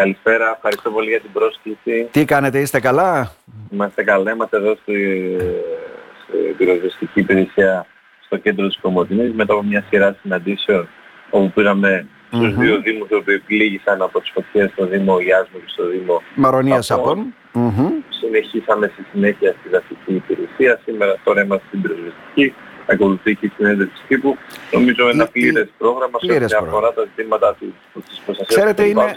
Καλησπέρα, ευχαριστώ πολύ για την πρόσκληση. Τι κάνετε, είστε καλά; Είμαστε καλά, είμαστε εδώ στη, στην πυροσβεστική υπηρεσία στο κέντρο της Κομωτινής μετά από μια σειρά συναντήσεων όπου πήραμε στους mm-hmm. δύο δήμους οι οποίοι πλήγησαν από τις φωτιές στο Δήμο Ιάσμου και στο Δήμο Μαρονία Σαπών. Mm-hmm. Συνεχίσαμε στη συνέχεια στη δασική υπηρεσία. Σήμερα τώρα είμαστε στην πυροσβεστική. Ακολουθεί και η συνέντευξη τύπου. Νομίζω ένα πλήρες πρόγραμμα σε ό,τι αφορά τα ζητήματα της προστασίας Ξέρετε, του είναι...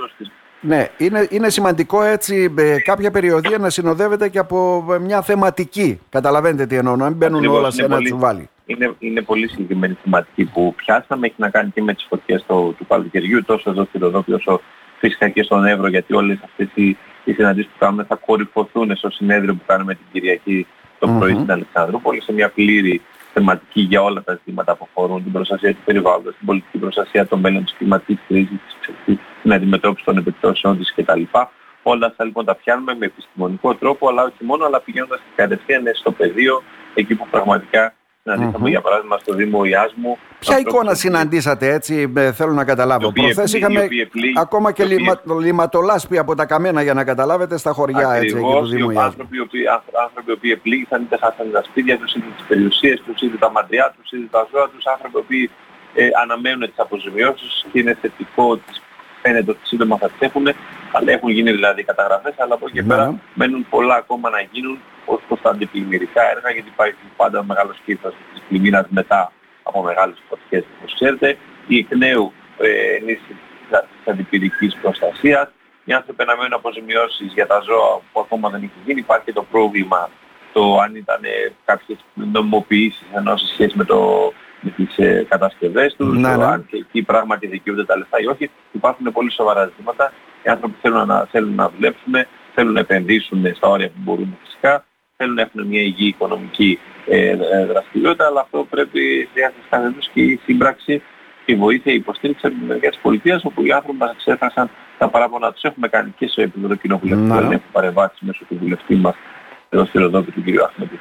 Ναι, είναι, είναι σημαντικό έτσι κάποια περιοδία να συνοδεύεται και από μια θεματική. Καταλαβαίνετε τι εννοώ, να μην μπαίνουν όλα σε ένα πολύ, τσουβάλι είναι, είναι πολύ συγκεκριμένη θεματική που πιάσαμε. Έχει να κάνει και με τις φωτιές του, του καλοκαιριού, τόσο εδώ στην Ροδόπη όσο φυσικά και στον Εύρο, γιατί όλες αυτές οι, οι συναντήσεις που κάνουμε θα κορυφωθούν στο συνέδριο που κάνουμε την Κυριακή το πρωί mm-hmm. στην Αλεξανδρούπολη σε μια πλήρη θεματική για όλα τα ζητήματα που αφορούν την προστασία του περιβάλλοντος, την πολιτική προστασία των μέλων της κλιματικής κρίσης, την αντιμετώπιση των επιπτώσεων της κτλ. Όλα αυτά λοιπόν τα πιάνουμε με επιστημονικό τρόπο, αλλά όχι μόνο, αλλά πηγαίνοντας κατευθείαν στο πεδίο, εκεί που πραγματικά συναντησαμε για παράδειγμα στο Δήμο Ιάσμου. Ποια εικόνα συναντήσατε έτσι, ε, θέλω να καταλάβω. Προχθές είχαμε ακόμα και λιμα, λιματολάσπη από τα καμένα για να καταλάβετε στα χωριά έτσι, εκεί του Δήμου Ιάσμου. Άνθρωποι οι οποίοι, άνθρωποι οι οποίοι επλήγησαν, είτε χάσανε τα σπίτια τους, είτε τις περιουσίες τους, είτε τα μαντριά τους, είτε τα ζώα τους, άνθρωποι οι οποίοι ε, αναμένουν τις αποζημιώσεις και είναι θετικό ότι φαίνεται ότι σύντομα θα τις έχουν, αλλά έχουν γίνει δηλαδή καταγραφές, αλλά από εκεί και πέρα ναι. μένουν πολλά ακόμα να γίνουν ως προς τα αντιπλημμυρικά έργα, γιατί υπάρχει πάντα μεγάλος κύκλος της πλημμύρας μετά από μεγάλες φωτιές, όπως ξέρετε. Η εκ νέου ε, ενίσχυση της αντιπυρικής προστασίας. Οι άνθρωποι αναμένουν αποζημιώσεις για τα ζώα που ακόμα δεν έχει γίνει. Υπάρχει το πρόβλημα το αν ήταν κάποιες νομιμοποιήσεις ενώ σε σχέση με το με τις ε, κατασκευές τους, ναι, ναι. αν και εκεί πράγματι δικαιούνται τα λεφτά ή όχι. Υπάρχουν πολύ σοβαρά ζητήματα. Οι άνθρωποι θέλουν να, θέλουν να δουλέψουν, θέλουν να επενδύσουν στα όρια που μπορούν φυσικά, θέλουν να έχουν μια υγιή οικονομική ε, ε δραστηριότητα, αλλά αυτό πρέπει χρειάζεται κάθε και η σύμπραξη, η βοήθεια, η υποστήριξη από την μεριά της πολιτείας, όπου οι άνθρωποι μας εξέφρασαν τα παράπονα τους. Έχουμε κάνει και στο επίπεδο κοινοβουλευτικού, ναι. έχουμε παρεμβάσει μέσω του βουλευτή μας εδώ στη Ροδόπη του κ. Αχμέτου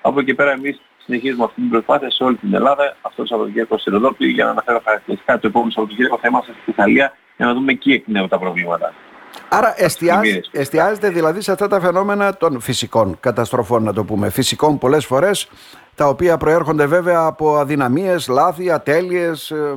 Από εκεί πέρα εμείς συνεχίζουμε αυτή την προσπάθεια σε όλη την Ελλάδα, αυτό το Σαββατοκύριακο στη Ροδόπη, για να αναφέρω χαρακτηριστικά το επόμενο Σαββατοκύριακο θα είμαστε στη Ιταλία για να δούμε εκεί εκ νέου τα προβλήματα. Άρα εστιάζ, εστιάζεται δηλαδή σε αυτά τα φαινόμενα των φυσικών καταστροφών, να το πούμε. Φυσικών πολλές φορές, τα οποία προέρχονται βέβαια από αδυναμίες, λάθη, ατέλειες, ε,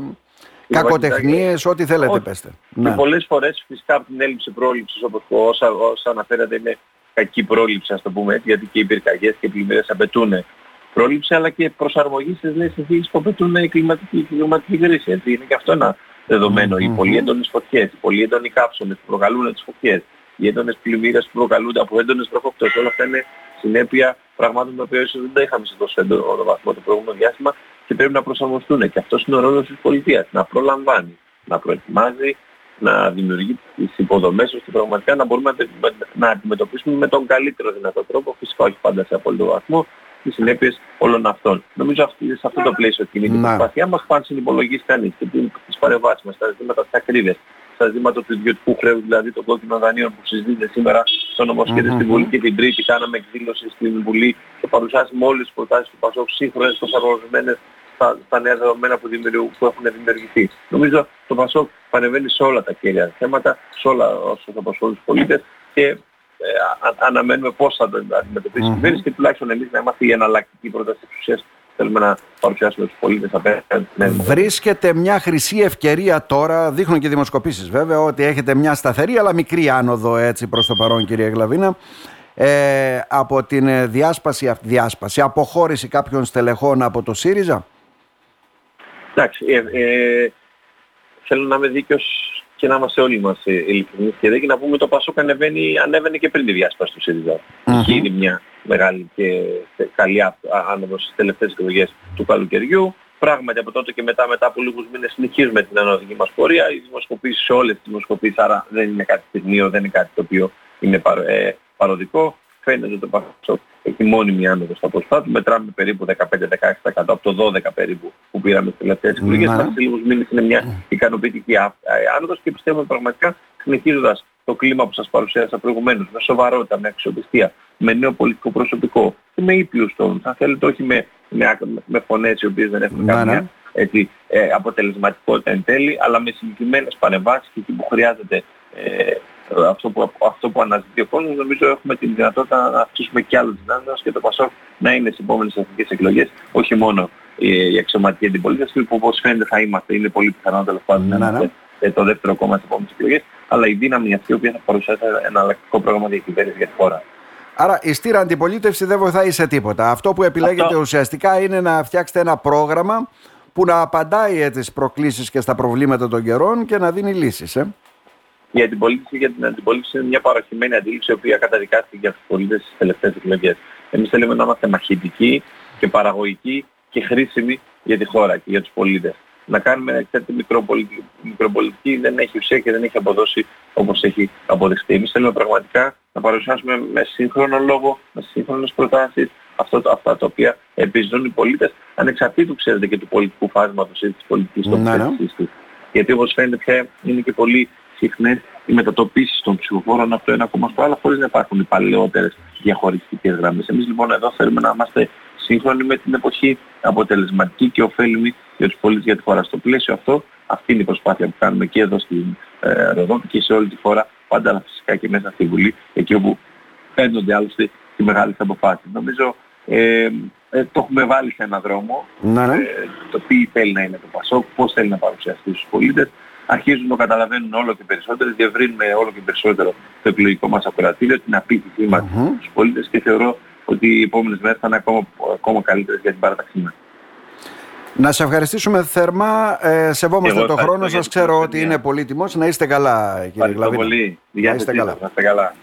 κακοτεχνίες, ό,τι θέλετε όχι. πέστε. Και ναι. πολλές φορές φυσικά από την έλλειψη πρόληψης, όπως όσα, όσα αναφέρατε, είναι κακή πρόληψη, ας το πούμε έτσι, γιατί και οι πυρκαγιές και οι πλημμύρες απαιτούν πρόληψη, αλλά και προσαρμογή στις νέες συνθήκες που απαιτούν η κλιματική, η κλιματική κρίση. Έτσι. Είναι και αυτό ένα δεδομένο. Mm-hmm. Οι πολύ έντονες φωτιές, οι πολύ έντονοι κάψονες που προκαλούν τις φωτιές, οι έντονες πλημμύρες που προκαλούνται από έντονες βροχοπτώσεις, όλα αυτά είναι συνέπεια πραγμάτων τα οποία ίσως δεν τα είχαμε σε τόσο έντονο βαθμό το προηγούμενο διάστημα και πρέπει να προσαρμοστούν. Και αυτός είναι ο ρόλος της πολιτείας, να προλαμβάνει, να προετοιμάζει, να δημιουργεί τις υποδομές ώστε πραγματικά να μπορούμε να αντιμετωπίσουμε με τον καλύτερο δυνατό τρόπο, φυσικά όχι πάντα σε απόλυτο βαθμό, τις συνέπειες όλων αυτών. Νομίζω αυτή, σε αυτό το πλαίσιο κινείται η προσπάθειά μας πάντα συνυπολογίσει κανείς και τις παρεμβάσεις μας, στα ζητήματα της ακρίβειας, στα ζητήματα του ιδιωτικού χρέους, δηλαδή των κόκκινων δανείων που συζητείται σήμερα στο νομοσχέδιο mm-hmm. στην Βουλή και την Τρίτη κάναμε εκδήλωση στην Βουλή και παρουσιάσαμε όλες τις προτάσεις του ΠΑΣΟΚ σύγχρονες προσαρμοσμένες στα, στα νέα δεδομένα που, που έχουν δημιουργηθεί. Νομίζω το ΠΑΣΟΚ πανεβαίνει σε όλα τα κύρια θέματα, σε όλα όσα θα απασχολούν τους πολίτες και ε, αναμένουμε πώς θα το αντιμετωπίσει η κυβέρνηση και τουλάχιστον εμείς να είμαστε η εναλλακτική πρόταση της ουσίας θέλουμε να παρουσιάσουμε τους πολίτες απέναντι. Βρίσκεται μια χρυσή ευκαιρία τώρα, δείχνουν και δημοσκοπήσεις βέβαια, ότι έχετε μια σταθερή αλλά μικρή άνοδο έτσι προς το παρόν κυρία Γλαβίνα. Ε, από την διάσπαση, διάσπαση, αποχώρηση κάποιων στελεχών από το ΣΥΡΙΖΑ. Εντάξει, ε, ε, θέλω να είμαι δίκαιος και να είμαστε όλοι μας ε, ειλικρινείς και δεν να πούμε το Πασόκ ανεβαίνει, ανέβαινε και πριν τη διάσπαση του ΣΥΡΙΖΑ. Mm-hmm. Είχε ήδη μια μεγάλη και καλή άνοδος στις τελευταίες εκλογές του καλοκαιριού. Πράγματι από τότε και μετά, μετά από λίγους μήνες συνεχίζουμε την ανώδικη μας πορεία. Οι δημοσκοπήσεις σε όλες τις δημοσκοπήσεις, άρα δεν είναι κάτι τεχνείο, δεν είναι κάτι το οποίο είναι ε, παροδικό. Φαίνεται το Πασόκ έχει μόνιμη άνοδο στα ποσοστά του. Μετράμε περίπου 15-16% από το 12 περίπου που πήραμε στις τελευταίες εκλογές. Mm. Σε λίγους μήνες είναι μια υπηρετική άνοδος και πιστεύουμε πραγματικά συνεχίζοντας το κλίμα που σας παρουσίασα προηγουμένως, με σοβαρότητα, με αξιοπιστία, με νέο πολιτικό προσωπικό και με ήπιους τόνους, αν θέλετε όχι με, με, με φωνές οι οποίες δεν έχουν καμία έτσι, ε, αποτελεσματικότητα εν τέλει, αλλά με συγκεκριμένες παρεμβάσεις και εκεί που χρειάζεται ε, αυτό που, αυτό που αναζητεί ο κόσμος, νομίζω έχουμε την δυνατότητα να αυξήσουμε κι άλλο δυνάμεις και το ΠΑΣΟΚ να είναι στις επόμενες εθνικές εκλογές, όχι μόνο η αξιωματική αντιπολίτευση που όπως φαίνεται θα είμαστε, είναι πολύ πιθανό τέλος πάντων να είμαστε το δεύτερο κόμμα στις επόμενες εκλογές, αλλά η δύναμη αυτή η οποία θα παρουσιάσει ένα αλλακτικό πρόγραμμα διακυβέρνησης για τη χώρα. Άρα η στήρα αντιπολίτευση δεν βοηθάει σε τίποτα. Αυτό που επιλέγετε Αυτό... ουσιαστικά είναι να φτιάξετε ένα πρόγραμμα που να απαντάει στις προκλήσεις και στα προβλήματα των καιρών και να δίνει λύσεις. Ε; Η αντιπολίτευση για την αντιπολίτευση είναι μια παροχημένη αντίληψη η οποία καταδικάστηκε για τους πολίτες στις τελευταίες εκλογές. Εμείς θέλουμε να είμαστε μαχητικοί και παραγωγικοί και χρήσιμοι για τη χώρα και για τους πολίτες. Να κάνουμε κάτι μικροπολιτική, μικροπολιτική δεν έχει ουσία και δεν έχει αποδώσει όπως έχει αποδεχτεί. Εμείς θέλουμε πραγματικά να παρουσιάσουμε με σύγχρονο λόγο, με σύγχρονες προτάσεις, αυτό, αυτά τα οποία επιζητούν οι πολίτες, ανεξαρτήτου ξέρετε και του πολιτικού φάσματος ή της πολιτικής ναι, ναι. τοποθέτησης τους. Γιατί όπως φαίνεται πια είναι και πολύ συχνές οι μετατοπίσεις των ψηφοφόρων από το ένα κόμμα στο άλλο χωρίς να υπάρχουν οι παλαιότερες διαχωριστικές γραμμές. Εμείς λοιπόν εδώ θέλουμε να είμαστε σύγχρονοι με την εποχή, αποτελεσματικοί και ωφέλιμοι για τους πολίτες για τη χώρα. Στο πλαίσιο αυτό, αυτή είναι η προσπάθεια που κάνουμε και εδώ στην ε, Ροδόπη και σε όλη τη χώρα, πάντα φυσικά και μέσα στη Βουλή, εκεί όπου παίρνονται άλλωστε οι μεγάλες αποφάσεις. Νομίζω ε, ε, το έχουμε βάλει σε έναν δρόμο, ναι, ναι. Ε, το τι θέλει να είναι το ΠΑΣΟΚ, πώς θέλει να παρουσιαστεί στους πολίτες. Αρχίζουν να καταλαβαίνουν όλο και περισσότερο, διευρύνουμε όλο και περισσότερο το εκλογικό μας ακροατήριο, την απήχησή μας mm-hmm. στους πολίτες και θεωρώ ότι οι επόμενες μέρες θα είναι ακόμα, ακόμα καλύτερες για την παράταξή μας. Να σε ευχαριστήσουμε θερμά. Ε, σεβόμαστε τον χρόνο σας. Ξέρω ότι είναι πολύτιμος. Να είστε καλά, κύριε Γλαβίνα. πολύ. Να είστε καλά. Να είστε καλά.